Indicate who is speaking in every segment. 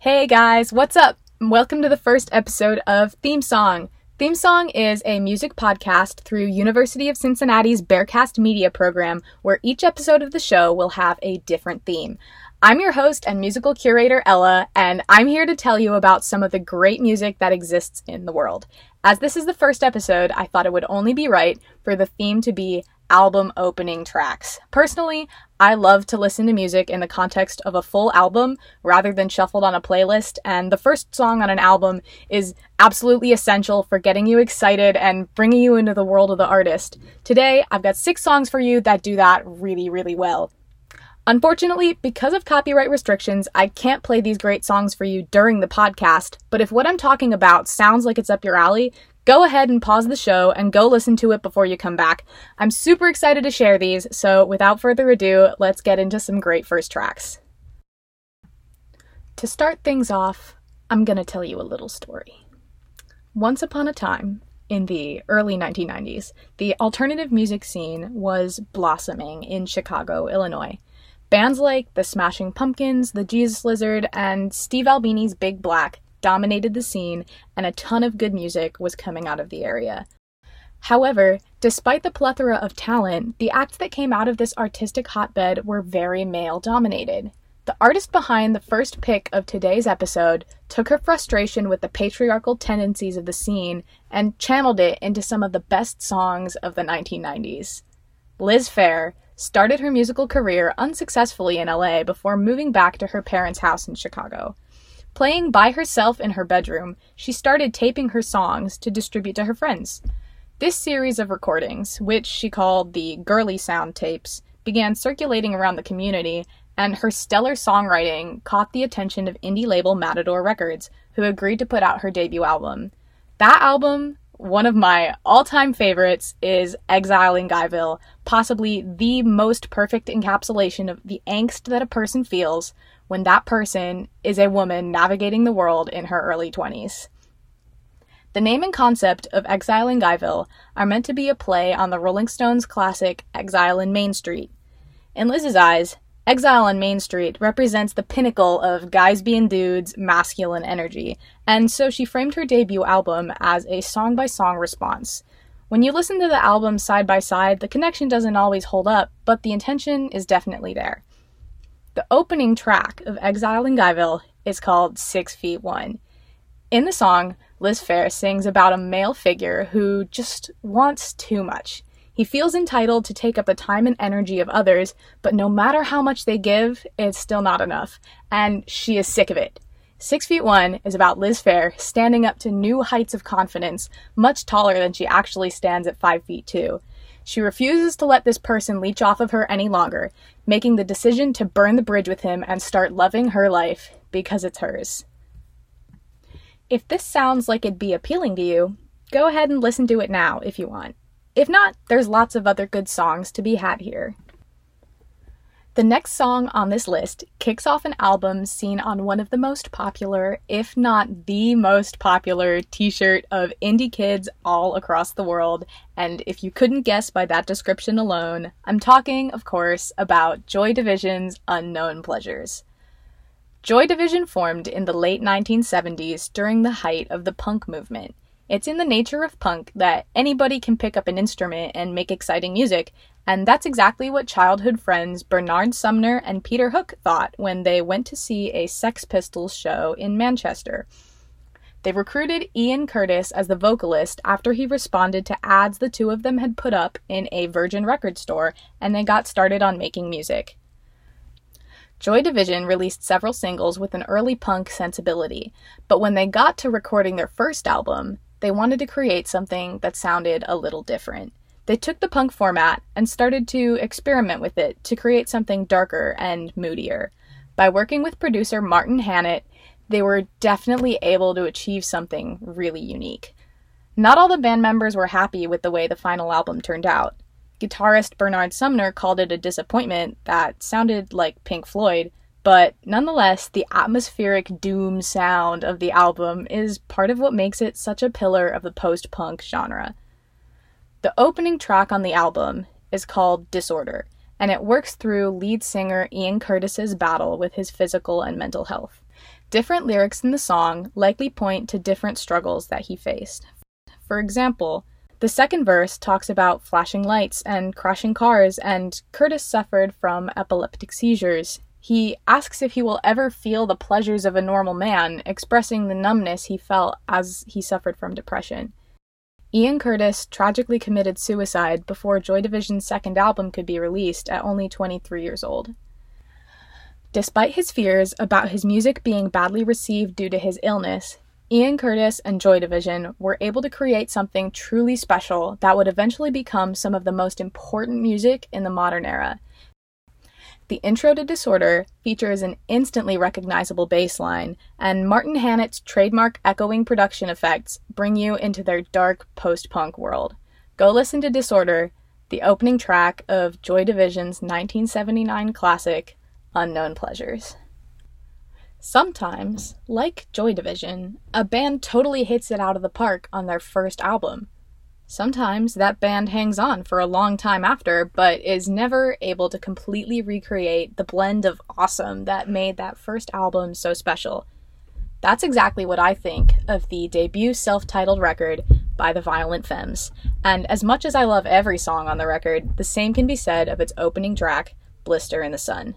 Speaker 1: Hey guys, what's up? Welcome to the first episode of Theme Song. Theme Song is a music podcast through University of Cincinnati's Bearcast Media program where each episode of the show will have a different theme. I'm your host and musical curator, Ella, and I'm here to tell you about some of the great music that exists in the world. As this is the first episode, I thought it would only be right for the theme to be album opening tracks. Personally, I love to listen to music in the context of a full album rather than shuffled on a playlist, and the first song on an album is absolutely essential for getting you excited and bringing you into the world of the artist. Today, I've got six songs for you that do that really, really well. Unfortunately, because of copyright restrictions, I can't play these great songs for you during the podcast, but if what I'm talking about sounds like it's up your alley, go ahead and pause the show and go listen to it before you come back. I'm super excited to share these, so without further ado, let's get into some great first tracks. To start things off, I'm gonna tell you a little story. Once upon a time, in the early 1990s, the alternative music scene was blossoming in Chicago, Illinois. Bands like the Smashing Pumpkins, the Jesus Lizard, and Steve Albini's Big Black dominated the scene, and a ton of good music was coming out of the area. However, despite the plethora of talent, the acts that came out of this artistic hotbed were very male dominated. The artist behind the first pick of today's episode took her frustration with the patriarchal tendencies of the scene and channeled it into some of the best songs of the 1990s. Liz Phair started her musical career unsuccessfully in LA before moving back to her parents' house in Chicago. Playing by herself in her bedroom, she started taping her songs to distribute to her friends. This series of recordings, which she called the Girly Sound tapes, began circulating around the community, and her stellar songwriting caught the attention of indie label Matador Records, who agreed to put out her debut album. That album one of my all time favorites is Exile in Guyville, possibly the most perfect encapsulation of the angst that a person feels when that person is a woman navigating the world in her early 20s. The name and concept of Exile in Guyville are meant to be a play on the Rolling Stones classic Exile in Main Street. In Liz's eyes, Exile on Main Street represents the pinnacle of guys being dudes' masculine energy, and so she framed her debut album as a song by song response. When you listen to the album side by side, the connection doesn't always hold up, but the intention is definitely there. The opening track of Exile in Guyville is called Six Feet One. In the song, Liz Phair sings about a male figure who just wants too much. He feels entitled to take up the time and energy of others, but no matter how much they give, it's still not enough. And she is sick of it. Six Feet One is about Liz Phair standing up to new heights of confidence, much taller than she actually stands at five feet two. She refuses to let this person leech off of her any longer, making the decision to burn the bridge with him and start loving her life because it's hers. If this sounds like it'd be appealing to you, go ahead and listen to it now if you want. If not, there's lots of other good songs to be had here. The next song on this list kicks off an album seen on one of the most popular, if not the most popular, t shirt of indie kids all across the world. And if you couldn't guess by that description alone, I'm talking, of course, about Joy Division's Unknown Pleasures. Joy Division formed in the late 1970s during the height of the punk movement. It's in the nature of punk that anybody can pick up an instrument and make exciting music, and that's exactly what childhood friends Bernard Sumner and Peter Hook thought when they went to see a Sex Pistols show in Manchester. They recruited Ian Curtis as the vocalist after he responded to ads the two of them had put up in a Virgin record store, and they got started on making music. Joy Division released several singles with an early punk sensibility, but when they got to recording their first album, they wanted to create something that sounded a little different. They took the punk format and started to experiment with it to create something darker and moodier. By working with producer Martin Hannett, they were definitely able to achieve something really unique. Not all the band members were happy with the way the final album turned out. Guitarist Bernard Sumner called it a disappointment that sounded like Pink Floyd, but nonetheless, the atmospheric doom sound of the album is part of what makes it such a pillar of the post punk genre. The opening track on the album is called Disorder, and it works through lead singer Ian Curtis's battle with his physical and mental health. Different lyrics in the song likely point to different struggles that he faced. For example, the second verse talks about flashing lights and crashing cars, and Curtis suffered from epileptic seizures. He asks if he will ever feel the pleasures of a normal man, expressing the numbness he felt as he suffered from depression. Ian Curtis tragically committed suicide before Joy Division's second album could be released at only 23 years old. Despite his fears about his music being badly received due to his illness, Ian Curtis and Joy Division were able to create something truly special that would eventually become some of the most important music in the modern era. The intro to Disorder features an instantly recognizable bass line, and Martin Hannett's trademark echoing production effects bring you into their dark post punk world. Go listen to Disorder, the opening track of Joy Division's 1979 classic, unknown pleasures. Sometimes, like Joy Division, a band totally hits it out of the park on their first album. Sometimes that band hangs on for a long time after, but is never able to completely recreate the blend of awesome that made that first album so special. That's exactly what I think of the debut self titled record by the Violent Femmes. And as much as I love every song on the record, the same can be said of its opening track, Blister in the Sun.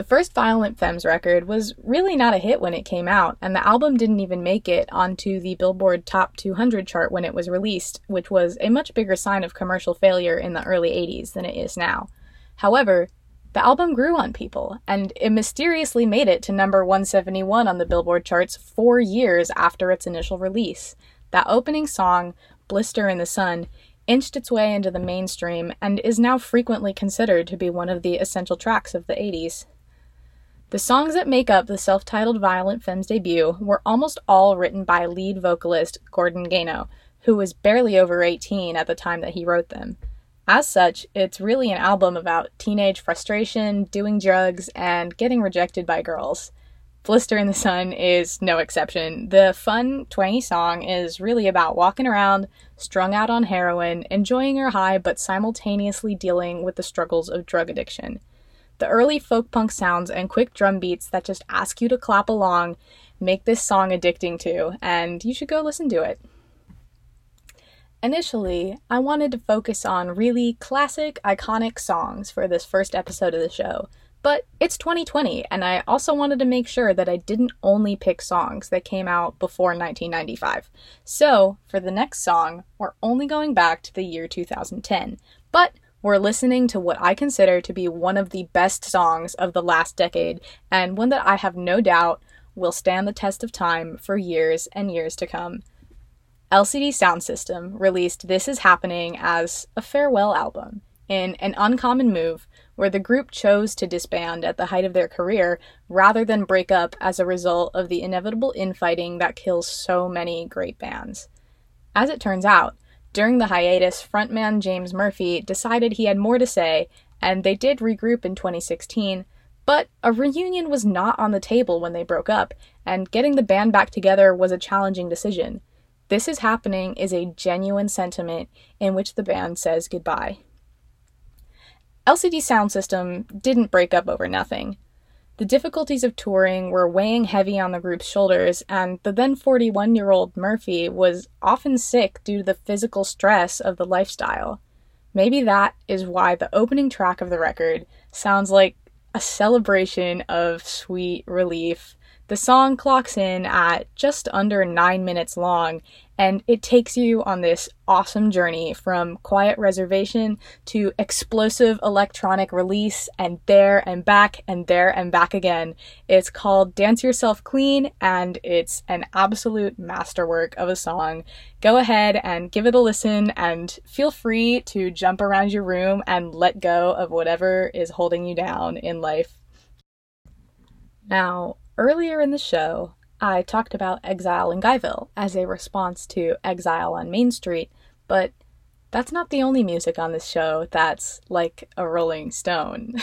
Speaker 1: The first Violent Femmes record was really not a hit when it came out, and the album didn't even make it onto the Billboard Top 200 chart when it was released, which was a much bigger sign of commercial failure in the early 80s than it is now. However, the album grew on people, and it mysteriously made it to number 171 on the Billboard charts four years after its initial release. That opening song, Blister in the Sun, inched its way into the mainstream and is now frequently considered to be one of the essential tracks of the 80s. The songs that make up the self titled Violent Femmes debut were almost all written by lead vocalist Gordon Gano, who was barely over 18 at the time that he wrote them. As such, it's really an album about teenage frustration, doing drugs, and getting rejected by girls. Blister in the Sun is no exception. The fun, twangy song is really about walking around, strung out on heroin, enjoying your high, but simultaneously dealing with the struggles of drug addiction. The early folk punk sounds and quick drum beats that just ask you to clap along make this song addicting too, and you should go listen to it. Initially, I wanted to focus on really classic, iconic songs for this first episode of the show, but it's 2020, and I also wanted to make sure that I didn't only pick songs that came out before 1995. So, for the next song, we're only going back to the year 2010, but we're listening to what I consider to be one of the best songs of the last decade, and one that I have no doubt will stand the test of time for years and years to come. LCD Soundsystem released This Is Happening as a farewell album, in an uncommon move where the group chose to disband at the height of their career rather than break up as a result of the inevitable infighting that kills so many great bands. As it turns out, during the hiatus, frontman James Murphy decided he had more to say, and they did regroup in 2016, but a reunion was not on the table when they broke up, and getting the band back together was a challenging decision. This is Happening is a genuine sentiment in which the band says goodbye. LCD Soundsystem didn't break up over nothing. The difficulties of touring were weighing heavy on the group's shoulders, and the then 41 year old Murphy was often sick due to the physical stress of the lifestyle. Maybe that is why the opening track of the record sounds like a celebration of sweet relief the song clocks in at just under nine minutes long, and it takes you on this awesome journey from quiet reservation to explosive electronic release, and there and back and there and back again. It's called Dance Yourself Clean, and it's an absolute masterwork of a song. Go ahead and give it a listen, and feel free to jump around your room and let go of whatever is holding you down in life. Now, Earlier in the show, I talked about Exile in Guyville as a response to Exile on Main Street, but that's not the only music on this show that's like a Rolling Stone.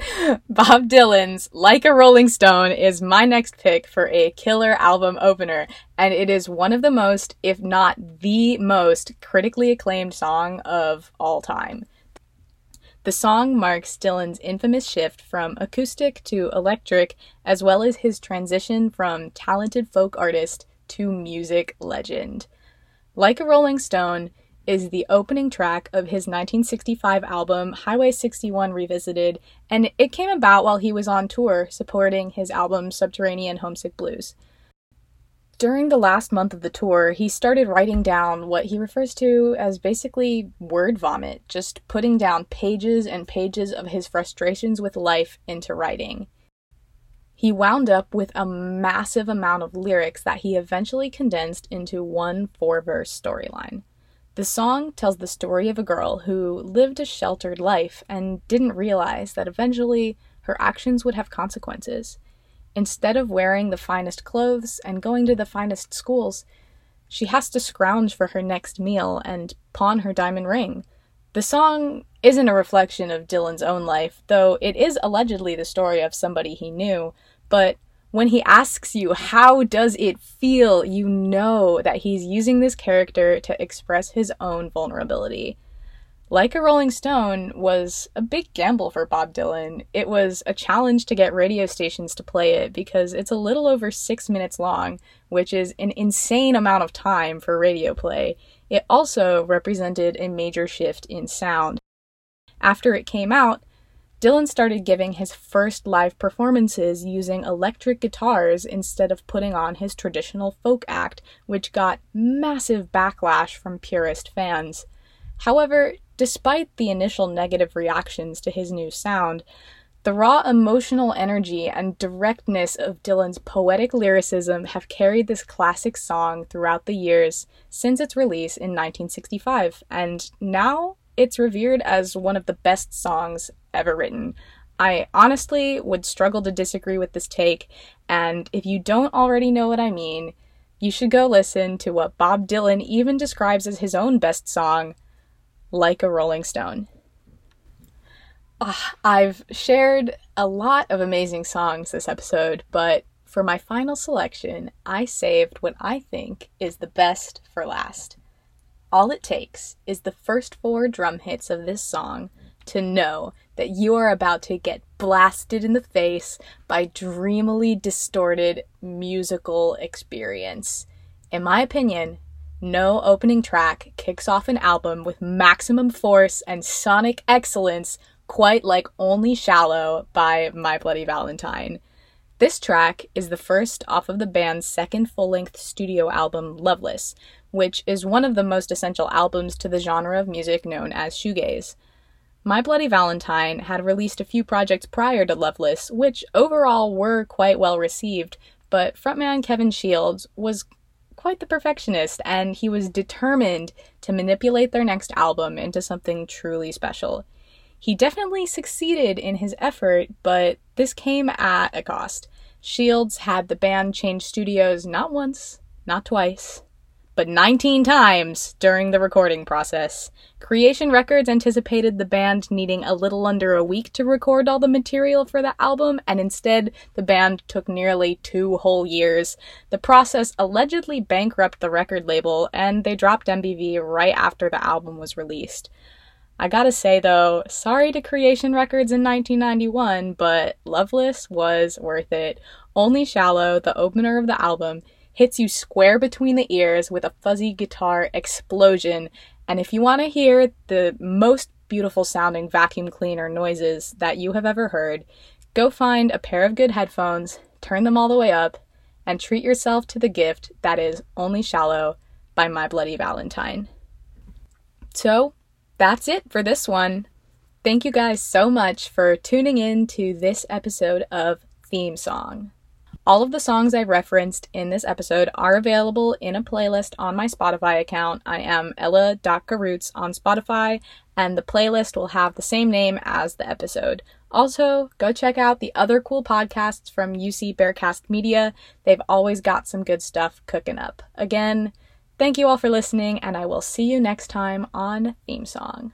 Speaker 1: Bob Dylan's Like a Rolling Stone is my next pick for a killer album opener, and it is one of the most, if not the most, critically acclaimed song of all time. The song marks Dylan's infamous shift from acoustic to electric, as well as his transition from talented folk artist to music legend. Like a Rolling Stone is the opening track of his 1965 album Highway 61 Revisited, and it came about while he was on tour supporting his album Subterranean Homesick Blues. During the last month of the tour, he started writing down what he refers to as basically word vomit, just putting down pages and pages of his frustrations with life into writing. He wound up with a massive amount of lyrics that he eventually condensed into one four verse storyline. The song tells the story of a girl who lived a sheltered life and didn't realize that eventually her actions would have consequences. Instead of wearing the finest clothes and going to the finest schools, she has to scrounge for her next meal and pawn her diamond ring. The song isn't a reflection of Dylan's own life, though it is allegedly the story of somebody he knew, but when he asks you, how does it feel, you know that he's using this character to express his own vulnerability. Like a Rolling Stone was a big gamble for Bob Dylan. It was a challenge to get radio stations to play it because it's a little over six minutes long, which is an insane amount of time for radio play. It also represented a major shift in sound. After it came out, Dylan started giving his first live performances using electric guitars instead of putting on his traditional folk act, which got massive backlash from purist fans. However, despite the initial negative reactions to his new sound, the raw emotional energy and directness of Dylan's poetic lyricism have carried this classic song throughout the years since its release in 1965, and now it's revered as one of the best songs ever written. I honestly would struggle to disagree with this take, and if you don't already know what I mean, you should go listen to what Bob Dylan even describes as his own best song, Like a Rolling Stone. Uh, I've shared a lot of amazing songs this episode, but for my final selection, I saved what I think is the best for last. All it takes is the first four drum hits of this song to know that you are about to get blasted in the face by dreamily distorted musical experience. In my opinion, no opening track kicks off an album with maximum force and sonic excellence quite like Only Shallow by My Bloody Valentine. This track is the first off of the band's second full length studio album, Loveless, which is one of the most essential albums to the genre of music known as shoegaze. My Bloody Valentine had released a few projects prior to Loveless, which overall were quite well received, but frontman Kevin Shields was quite the perfectionist and he was determined to manipulate their next album into something truly special. He definitely succeeded in his effort, but this came at a cost. Shields had the band change studios not once, not twice, but 19 times during the recording process. Creation Records anticipated the band needing a little under a week to record all the material for the album, and instead, the band took nearly two whole years. The process allegedly bankrupted the record label, and they dropped MBV right after the album was released. I gotta say though, sorry to Creation Records in 1991, but Loveless was worth it. Only Shallow, the opener of the album, hits you square between the ears with a fuzzy guitar explosion. And if you want to hear the most beautiful sounding vacuum cleaner noises that you have ever heard, go find a pair of good headphones, turn them all the way up, and treat yourself to the gift that is Only Shallow by My Bloody Valentine. So, that's it for this one. Thank you guys so much for tuning in to this episode of Theme Song. All of the songs I referenced in this episode are available in a playlist on my Spotify account. I am Ella.Kurutz on Spotify, and the playlist will have the same name as the episode. Also, go check out the other cool podcasts from UC Bearcast Media. They've always got some good stuff cooking up. Again, Thank you all for listening, and I will see you next time on Theme Song.